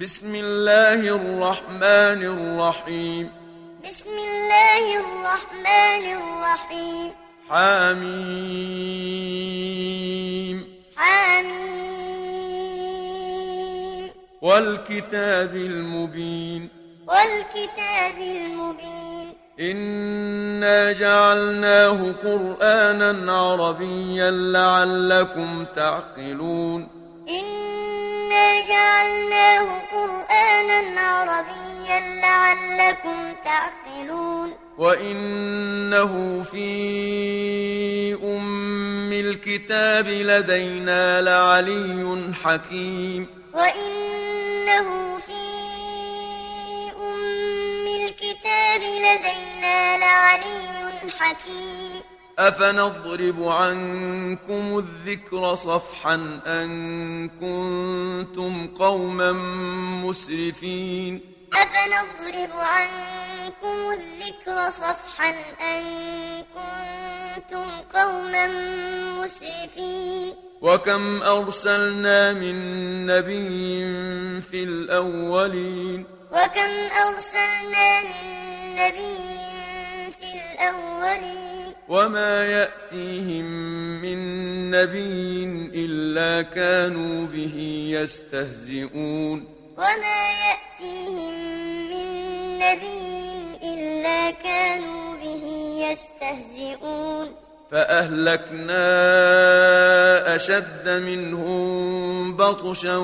بسم الله الرحمن الرحيم. بسم الله الرحمن الرحيم حميم. حميم. والكتاب المبين. والكتاب المبين. إنا جعلناه قرآنا عربيا لعلكم تعقلون. إنا جعلناه قرآنا عربيا لعلكم تعقلون. وإنه في أم الكتاب لدينا لعلي حكيم. وإنه في أم الكتاب لدينا لعلي حكيم. أفنضرب عنكم الذكر صفحا أن كنتم قوما مسرفين؟ أفنضرب عنكم الذكر صفحا أن كنتم قوما مسرفين؟ وكم أرسلنا من نبي في الأولين؟ وكم أرسلنا من نبي في الأولين؟ وما يأتيهم من نبي إلا كانوا به يستهزئون وما يأتيهم من نبي إلا كانوا به يستهزئون فأهلكنا أشد منهم بطشا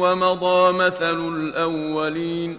ومضى مثل الأولين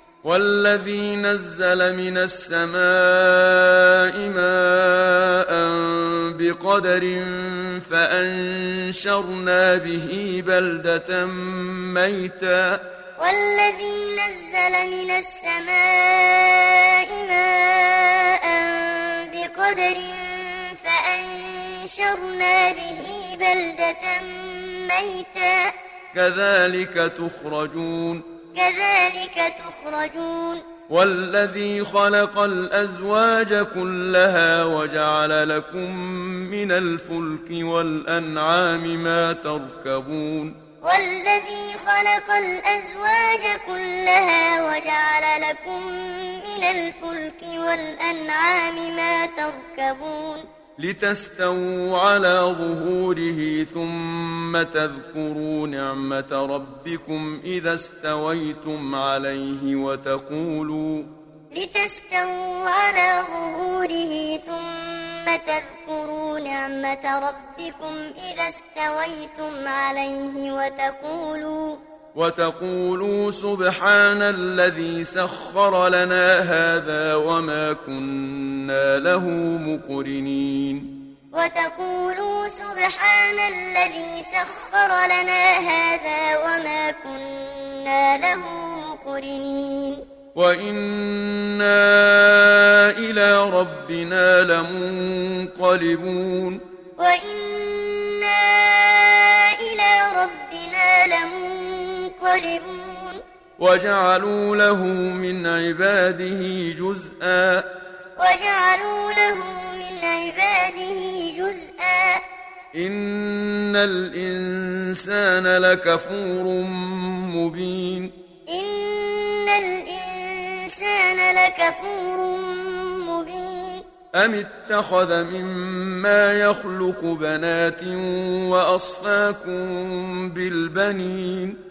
والذي نزل من السماء ماء بقدر فأنشرنا به بلدة ميتا. والذي نزل من السماء ماء بقدر فأنشرنا به بلدة ميتا. كذلك تخرجون. كذلك تخرجون. والذي خلق الأزواج كلها وجعل لكم من الفلك والأنعام ما تركبون. والذي خلق الأزواج كلها وجعل لكم من الفلك والأنعام ما تركبون. لتستووا على ظهوره ثم تذكروا نعمة ربكم إذا استويتم عليه وتقولوا لتستووا على ظهوره ثم تذكروا نعمة ربكم إذا استويتم عليه وتقولوا وتقولوا سبحان الذي سخر لنا هذا وما كنا له مقرنين. وتقولوا سبحان الذي سخر لنا هذا وما كنا له مقرنين. وإنا إلى ربنا لمنقلبون. وإنا لمنقلبون وجعلوا له من عباده جزءا. وجعلوا له من عباده جزءا. إن الإنسان لكفور مبين. إن الإنسان لكفور مبين. أم اتخذ مما يخلق بنات وأصفاكم بالبنين؟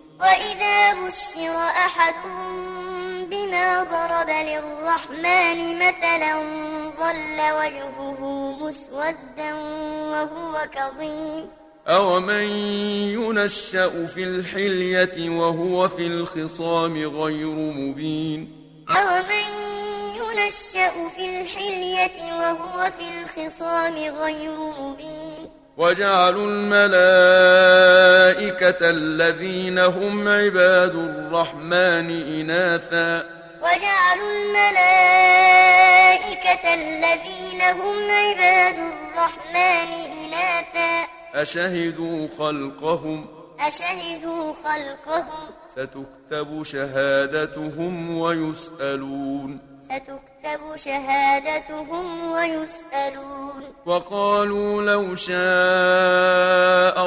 وإذا بشر أحدهم بما ضرب للرحمن مثلا ظل وجهه مسودا وهو كظيم. أومن ينشأ في الحلية وهو في الخصام غير مبين؟ أومن ينشأ في الحلية وهو في الخصام غير مبين؟ وجعلوا الملائكة الذين هم عباد الرحمن إناثا. وجعلوا الملائكة الذين هم عباد الرحمن إناثا. أشهدوا خلقهم. أشهدوا خلقهم. ستكتب شهادتهم ويسألون. ستكتب شهادتهم ويسألون. وقالوا لو شاء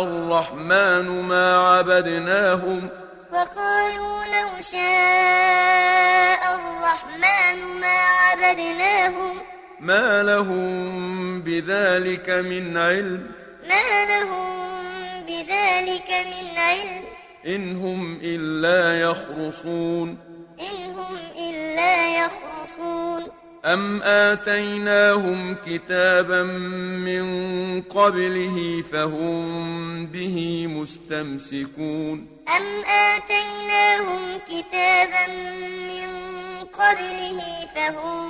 الرحمن ما عبدناهم. وقالوا لو شاء الرحمن ما عبدناهم. ما لهم بذلك من علم. ما لهم بذلك من علم. إن هم إلا يخرصون. إن هم إلا يخرصون. أم آتيناهم كتابا من قبله فهم به مستمسكون. أم آتيناهم كتابا من قبله فهم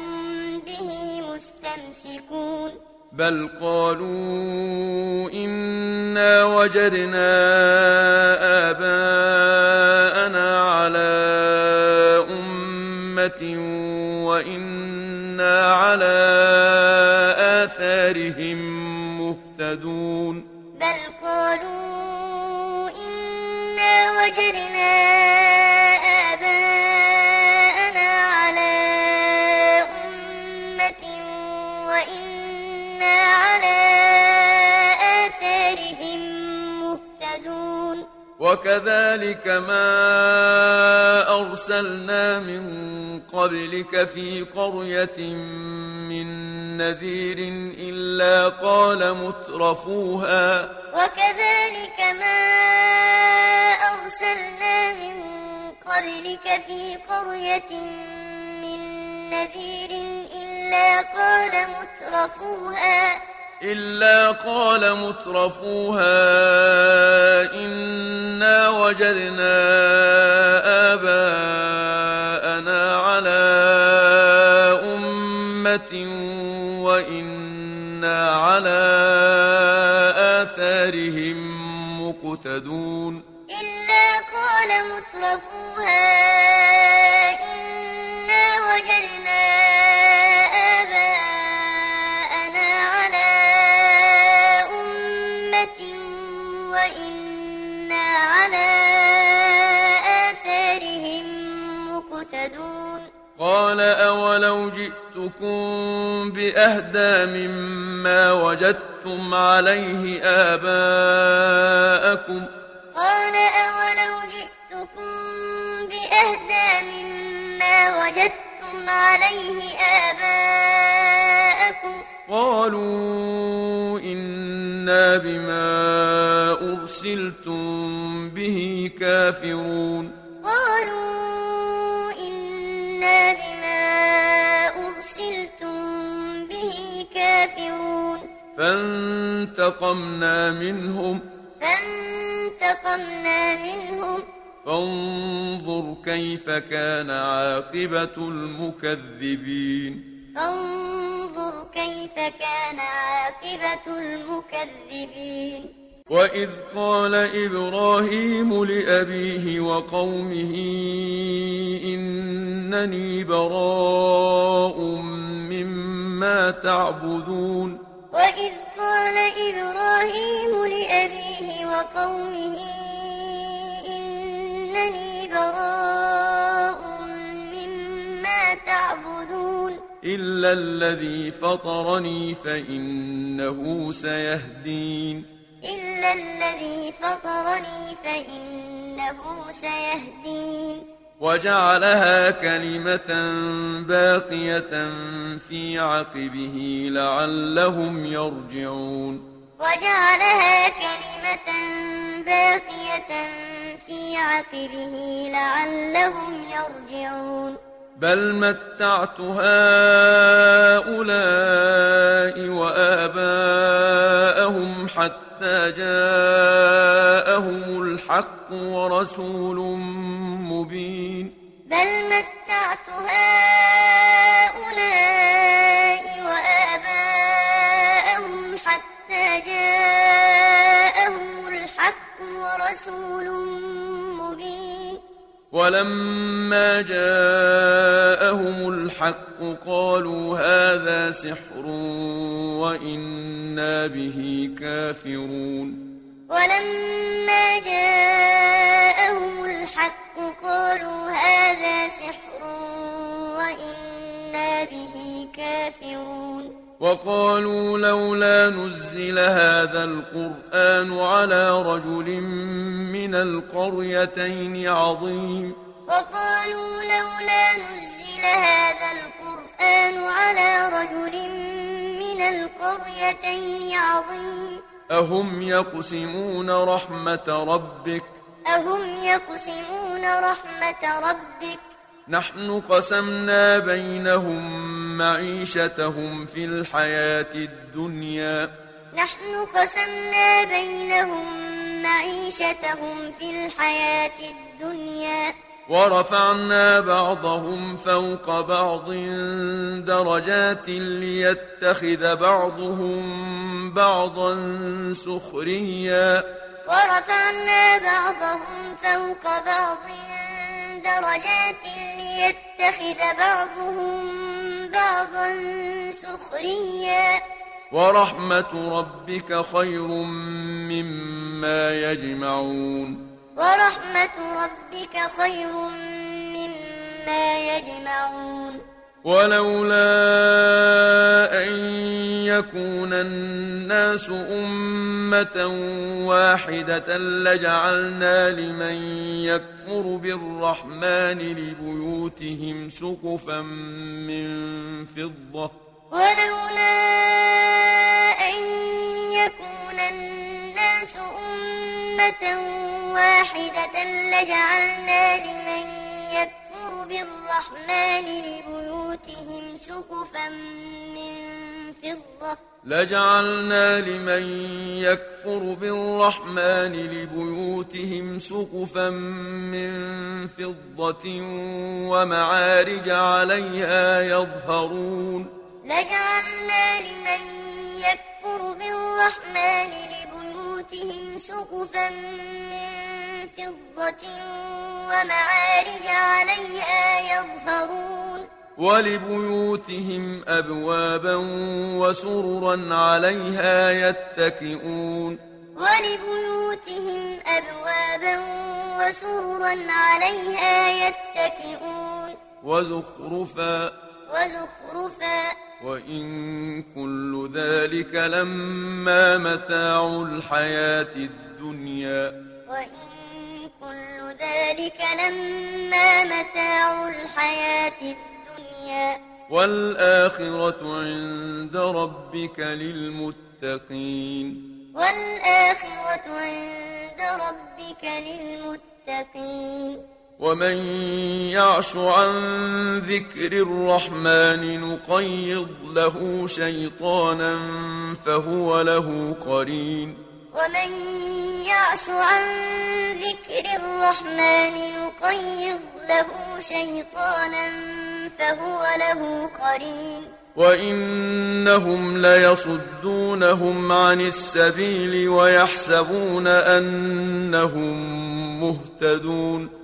به مستمسكون. بل قالوا إنا وجدنا آباءنا آثارهم مهتدون بل قالوا إنا وجدنا آباءنا على أمة وإنا على آثارهم مهتدون وكذلك ما أرسلنا من قبلك في قرية من نذير إلا قال مترفوها. وكذلك ما أرسلنا من قبلك في قرية من نذير إلا قال مترفوها. إلا قال مترفوها. إنا وجدنا بأهدى مما وجدتم عليه آباءكم. قال أولو جئتكم بأهدى مما وجدتم عليه آباءكم. قالوا إنا بما أرسلتم به كافرون. قالوا كافرون فانتقمنا منهم. فانتقمنا منهم. فانظر كيف كان عاقبة المكذبين. فانظر كيف كان عاقبة المكذبين. وإذ قال إبراهيم لأبيه وقومه إنني براء مما تعبدون وإذ قال إبراهيم لأبيه وقومه إنني براء مما تعبدون. إلا الذي فطرني فإنه سيهدين. إلا الذي فطرني فإنه سيهدين. وجعلها كلمة باقية في عقبه لعلهم يرجعون. وجعلها كلمة باقية في عقبه لعلهم يرجعون. بل متعت هؤلاء وآباءهم حتى جاءهم الحق ورسول مبين. بل متعت هؤلاء وآباءهم حتى جاءهم الحق ورسول مبين. ولما جاءهم الحق قالوا هذا سحر وإنا به كافرون. ولما جاءهم كافرون وقالوا لولا نزل هذا القرآن على رجل من القريتين عظيم. وقالوا لولا نزل هذا القرآن على رجل من القريتين عظيم. أهم يقسمون رحمة ربك؟ أهم يقسمون رحمة ربك؟ نحن قسمنا بينهم معيشتهم في الحياة الدنيا. نحن قسمنا بينهم معيشتهم في الحياة الدنيا. ورفعنا بعضهم فوق بعض درجات ليتخذ بعضهم بعضا سخريا. ورفعنا بعضهم فوق بعض درجات ليتخذ بعضهم بعضا سخريا. ورحمة ربك خير مما يجمعون. ورحمة ربك خير مما يجمعون. ولولا أن يكون الناس أمة واحدة لجعلنا لمن يكفر بالرحمن لبيوتهم سقفا من فضة. ولولا أن يكون الناس أمة واحدة لجعلنا لمن يكفر بالرحمن لبيوتهم سقفا من فضة. لجعلنا لمن يكفر بالرحمن لبيوتهم سقفا من فضة ومعارج عليها يظهرون. لجعلنا لمن يكفر بالرحمن لبيوتهم سقفا من فضة ومعارج عليها يظهرون. ولبيوتهم أبوابا وسررا عليها يتكئون. ولبيوتهم أبوابا وسررا عليها يتكئون. وزخرفا وزخرفا. وإن كل ذلك لما متاع الحياة الدنيا. وإن كل ذلك لما متاع الحياة الدنيا. والآخرة عند ربك للمتقين. والآخرة عند ربك للمتقين. ومن يعش عن ذكر الرحمن نقيض له شيطانا فهو له قرين. ومن يعش عن ذكر الرحمن نقيض له شيطانا فهو له قرين. وإنهم ليصدونهم عن السبيل ويحسبون أنهم مهتدون.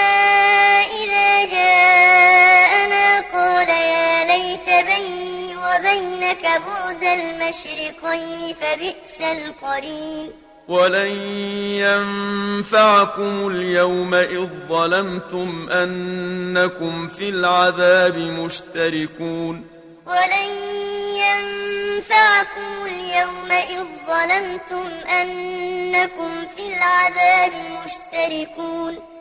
وبينك بعد المشرقين فبئس القرين. ولن ينفعكم اليوم إذ ظلمتم أنكم في العذاب مشتركون. ولن ينفعكم اليوم إذ ظلمتم أنكم في العذاب مشتركون.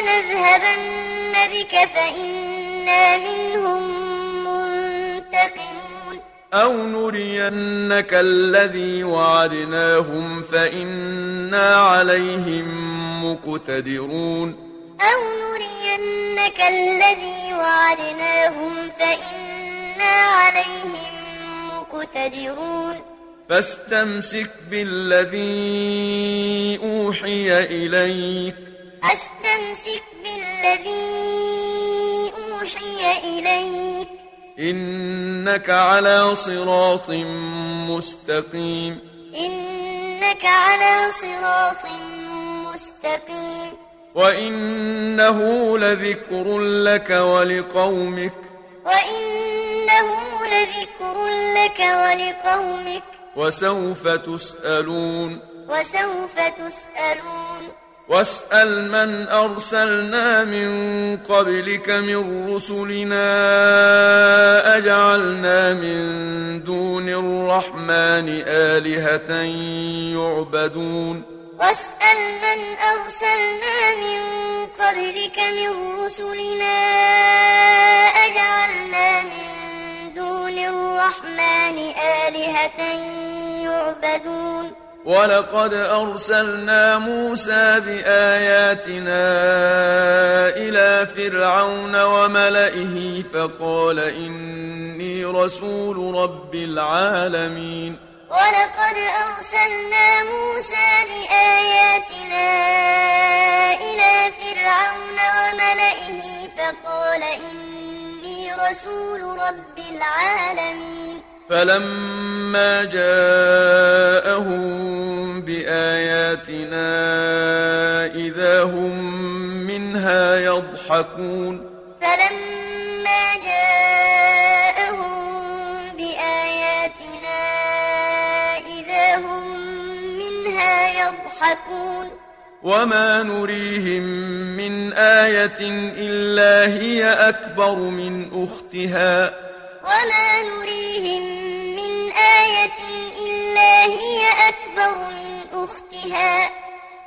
نذهبن بك فإنا منهم منتقمون أو نرينك الذي وعدناهم فإنا عليهم مقتدرون أو نرينك الذي وعدناهم فإنا عليهم مقتدرون فاستمسك بالذي أوحي إليك فاستمسك بالذي أوحي إليك. إنك على صراط مستقيم. إنك على صراط مستقيم. وإنه لذكر لك ولقومك. وإنه لذكر لك ولقومك. وسوف تسألون. وسوف تسألون. واسأل من أرسلنا من قبلك من رسلنا أجعلنا من دون الرحمن آلهة يعبدون. واسأل من أرسلنا من قبلك من رسلنا أجعلنا من دون الرحمن آلهة يعبدون. ولقد أرسلنا موسى بآياتنا إلى فرعون وملئه فقال إني رسول رب العالمين. ولقد أرسلنا موسى بآياتنا إلى فرعون وملئه فقال إني رسول رب العالمين. فلما جاءهم بآياتنا إذا هم منها يضحكون فلما جاءهم بآياتنا إذا هم منها يضحكون وما نريهم من آية إلا هي أكبر من أختها وما نريهم أكبر من أختها.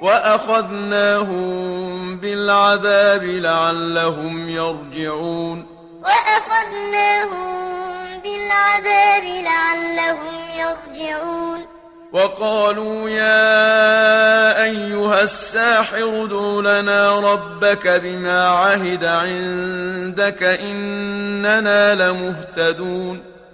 وأخذناهم بالعذاب لعلهم يرجعون. وأخذناهم بالعذاب لعلهم يرجعون. وقالوا يا أيها الساحر ادع لنا ربك بما عهد عندك إننا لمهتدون.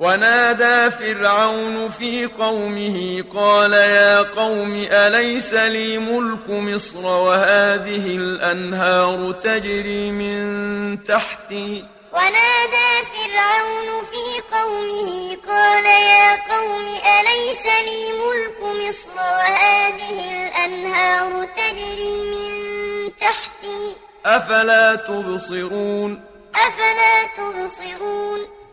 ونادى فرعون في قومه قال يا قوم أليس لي ملك مصر وهذه الأنهار تجري من تحتي؟ ونادى فرعون في قومه قال يا قوم أليس لي ملك مصر وهذه الأنهار تجري من تحتي؟ أفلا تبصرون؟ أفلا تبصرون؟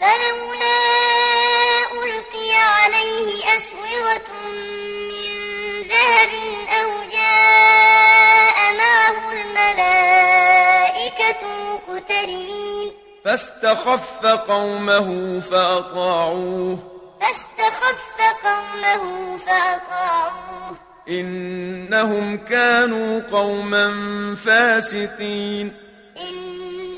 فلولا ألقي عليه أسورة من ذهب أو جاء معه الملائكة مقترنين. فاستخف قومه فأطاعوه. فاستخف قومه فأطاعوه. إنهم كانوا قوما فاسقين.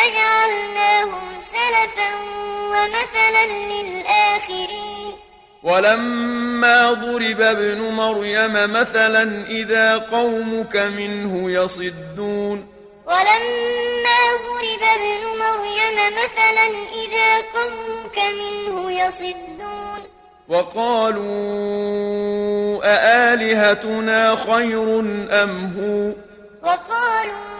فجعلناهم سلفا ومثلا للآخرين. ولما ضرب ابن مريم مثلا إذا قومك منه يصدون. ولما ضرب ابن مريم مثلا إذا قومك منه يصدون. وقالوا أآلهتنا خير أم هو؟ وقالوا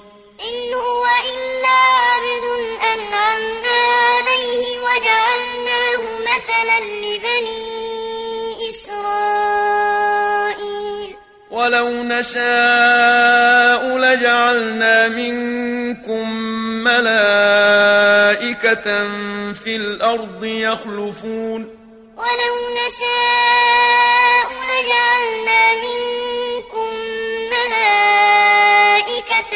مثلا لبني إسرائيل ولو نشاء لجعلنا منكم ملائكة في الأرض يخلفون ولو نشاء لجعلنا منكم ملائكة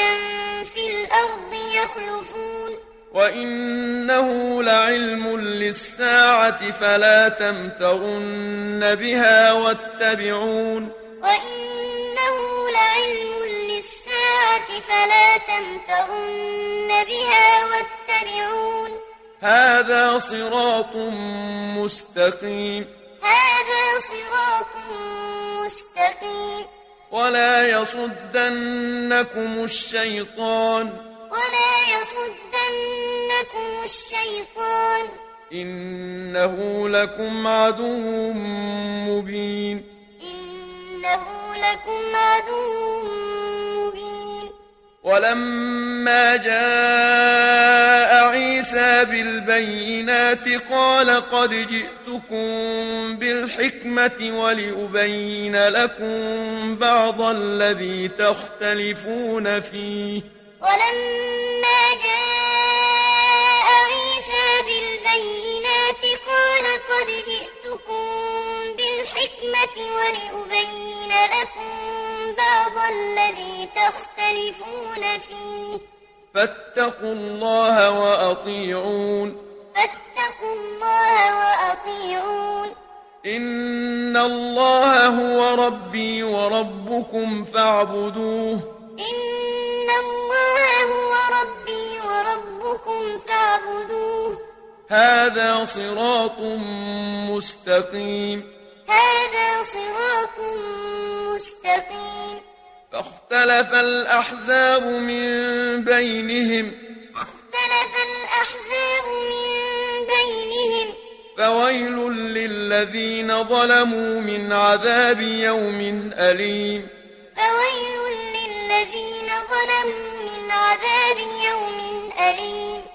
في الأرض يخلفون وإنه لعلم للساعة فلا تمترن بها واتبعون وإنه لعلم للساعة فلا تمترن بها واتبعون هذا صراط مستقيم هذا صراط مستقيم ولا يصدنكم الشيطان ولا يصدنكم الشيطان. إنه لكم عدو مبين. إنه لكم عدو مبين. ولما جاء عيسى بالبينات قال قد جئتكم بالحكمة ولأبين لكم بعض الذي تختلفون فيه. ولما جاء عيسى بالبينات قال قد جئتكم بالحكمة ولأبين لكم بعض الذي تختلفون فيه. فاتقوا الله وأطيعون. فاتقوا الله وأطيعون. إن الله هو ربي وربكم فاعبدوه. فاعبدوه. هذا صراط مستقيم. هذا صراط مستقيم. فاختلف الأحزاب من بينهم. اختلف الأحزاب من بينهم. فويل للذين ظلموا من عذاب يوم أليم. فويل للذين ظلموا من عذاب يوم أليم.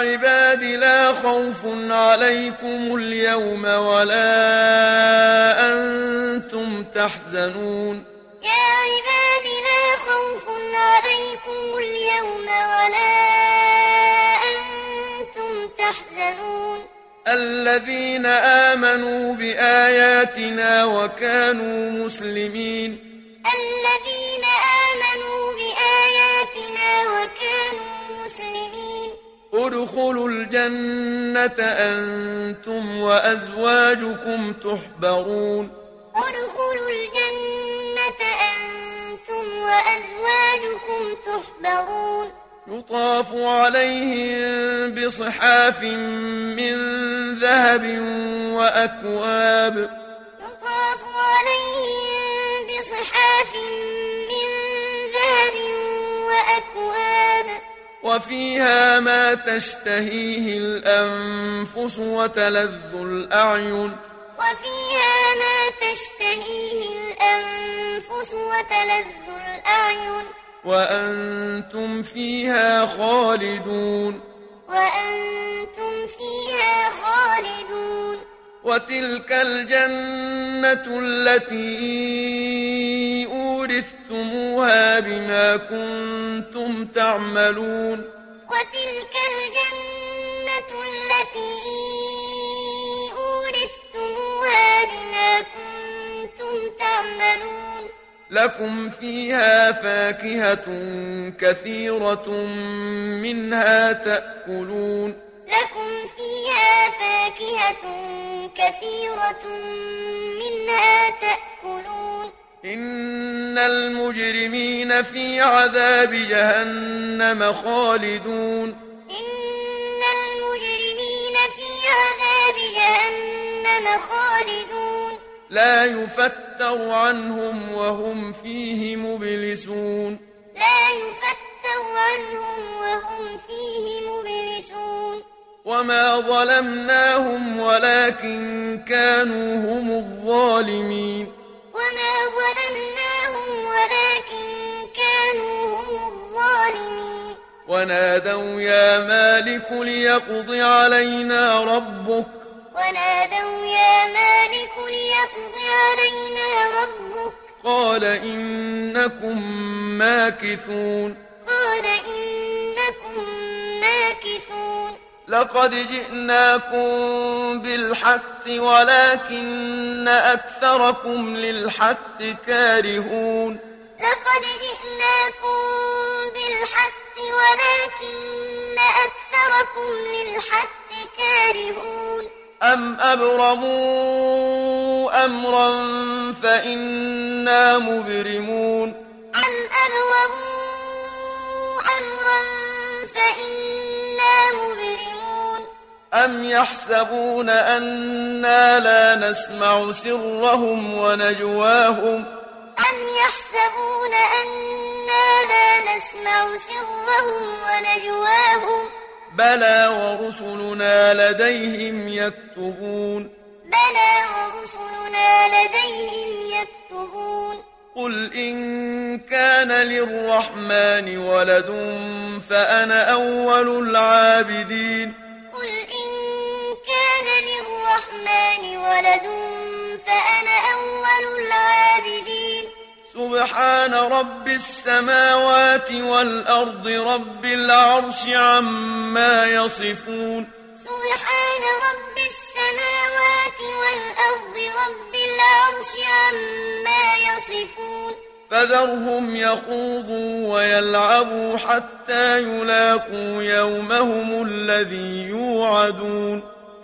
عباد لا خوف عليكم اليوم ولا أنتم تحزنون. يا عباد لا خوف عليكم اليوم ولا أنتم تحزنون. الذين آمنوا بآياتنا وكانوا مسلمين. ادخلوا الجنة أنتم وأزواجكم تحبرون. ادخلوا الجنة أنتم وأزواجكم تحبرون. يطاف عليهم بصحاف من ذهب وأكواب. يطاف عليهم بصحاف من ذهب وأكواب. وفيها ما تشتهيه الأنفس وتلذ الأعين. وفيها ما تشتهيه الأنفس وتلذ الأعين. وأنتم فيها خالدون. وأنتم فيها خالدون. وتلك الجنة التي أورثتموها بما كنتم تعملون. وتلك الجنة التي أورثتموها بما كنتم تعملون. لكم فيها فاكهة كثيرة منها تأكلون. لكم فيها فاكهة كثيرة منها تأكلون. إن المجرمين في عذاب جهنم خالدون. إن المجرمين في عذاب جهنم خالدون. لا يفتر عنهم وهم فيه مبلسون. لا يفتر عنهم وهم فيه مبلسون. وما ظلمناهم ولكن كانوا هم الظالمين وما ظلمناهم ولكن كانوا هم الظالمين ونادوا يا مالك ليقض علينا ربك ونادوا يا مالك ليقض علينا ربك قال إنكم ماكثون قال إنكم ماكثون لقد جئناكم بالحق ولكن أكثركم للحق كارهون. لقد جئناكم بالحق ولكن أكثركم للحق كارهون. أم أبرموا أمرا فإنا مبرمون. أم أبرموا أمرا فإنا أم يحسبون أنا لا نسمع سرهم ونجواهم أم يحسبون أنا لا نسمع سرهم ونجواهم بلى ورسلنا لديهم يكتبون بلى ورسلنا لديهم يكتبون قل إن كان للرحمن ولد فأنا أول العابدين ولد فأنا أول العابدين. سبحان رب السماوات والأرض رب العرش عما يصفون. سبحان رب السماوات والأرض رب العرش عما يصفون. فذرهم يخوضوا ويلعبوا حتى يلاقوا يومهم الذي يوعدون.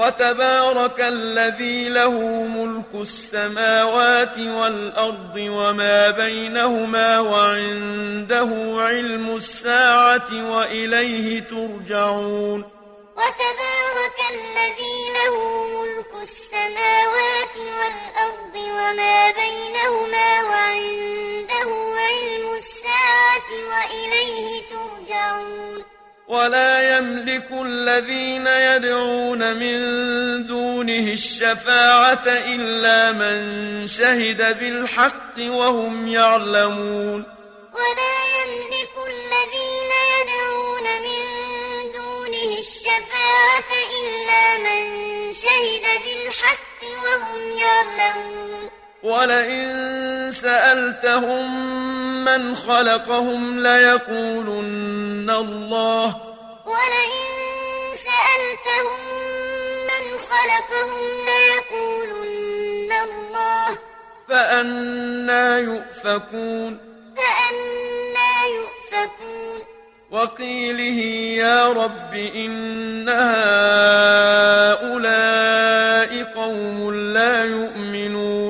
وتبارك الذي له ملك السماوات والأرض وما بينهما وعنده علم الساعة وإليه ترجعون. وتبارك الذي له ملك السماوات والأرض وما بينهما وعنده علم الساعة وإليه ترجعون. ولا يملك الذين يدعون من دونه الشفاعة إلا من شهد بالحق وهم يعلمون. ولا يملك الذين يدعون من دونه الشفاعة إلا من شهد بالحق وهم يعلمون. ولئن سألتهم من خلقهم ليقولن الله. ولئن سألتهم من خلقهم ليقولن الله. فأنا يؤفكون. فأنا يؤفكون. وقيله يا رب إن هؤلاء قوم لا يؤمنون.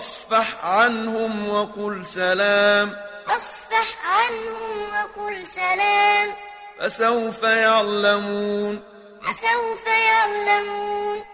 فاصفح عنهم وقل سلام. فاصفح عنهم وقل سلام. فسوف يعلمون. فسوف يعلمون.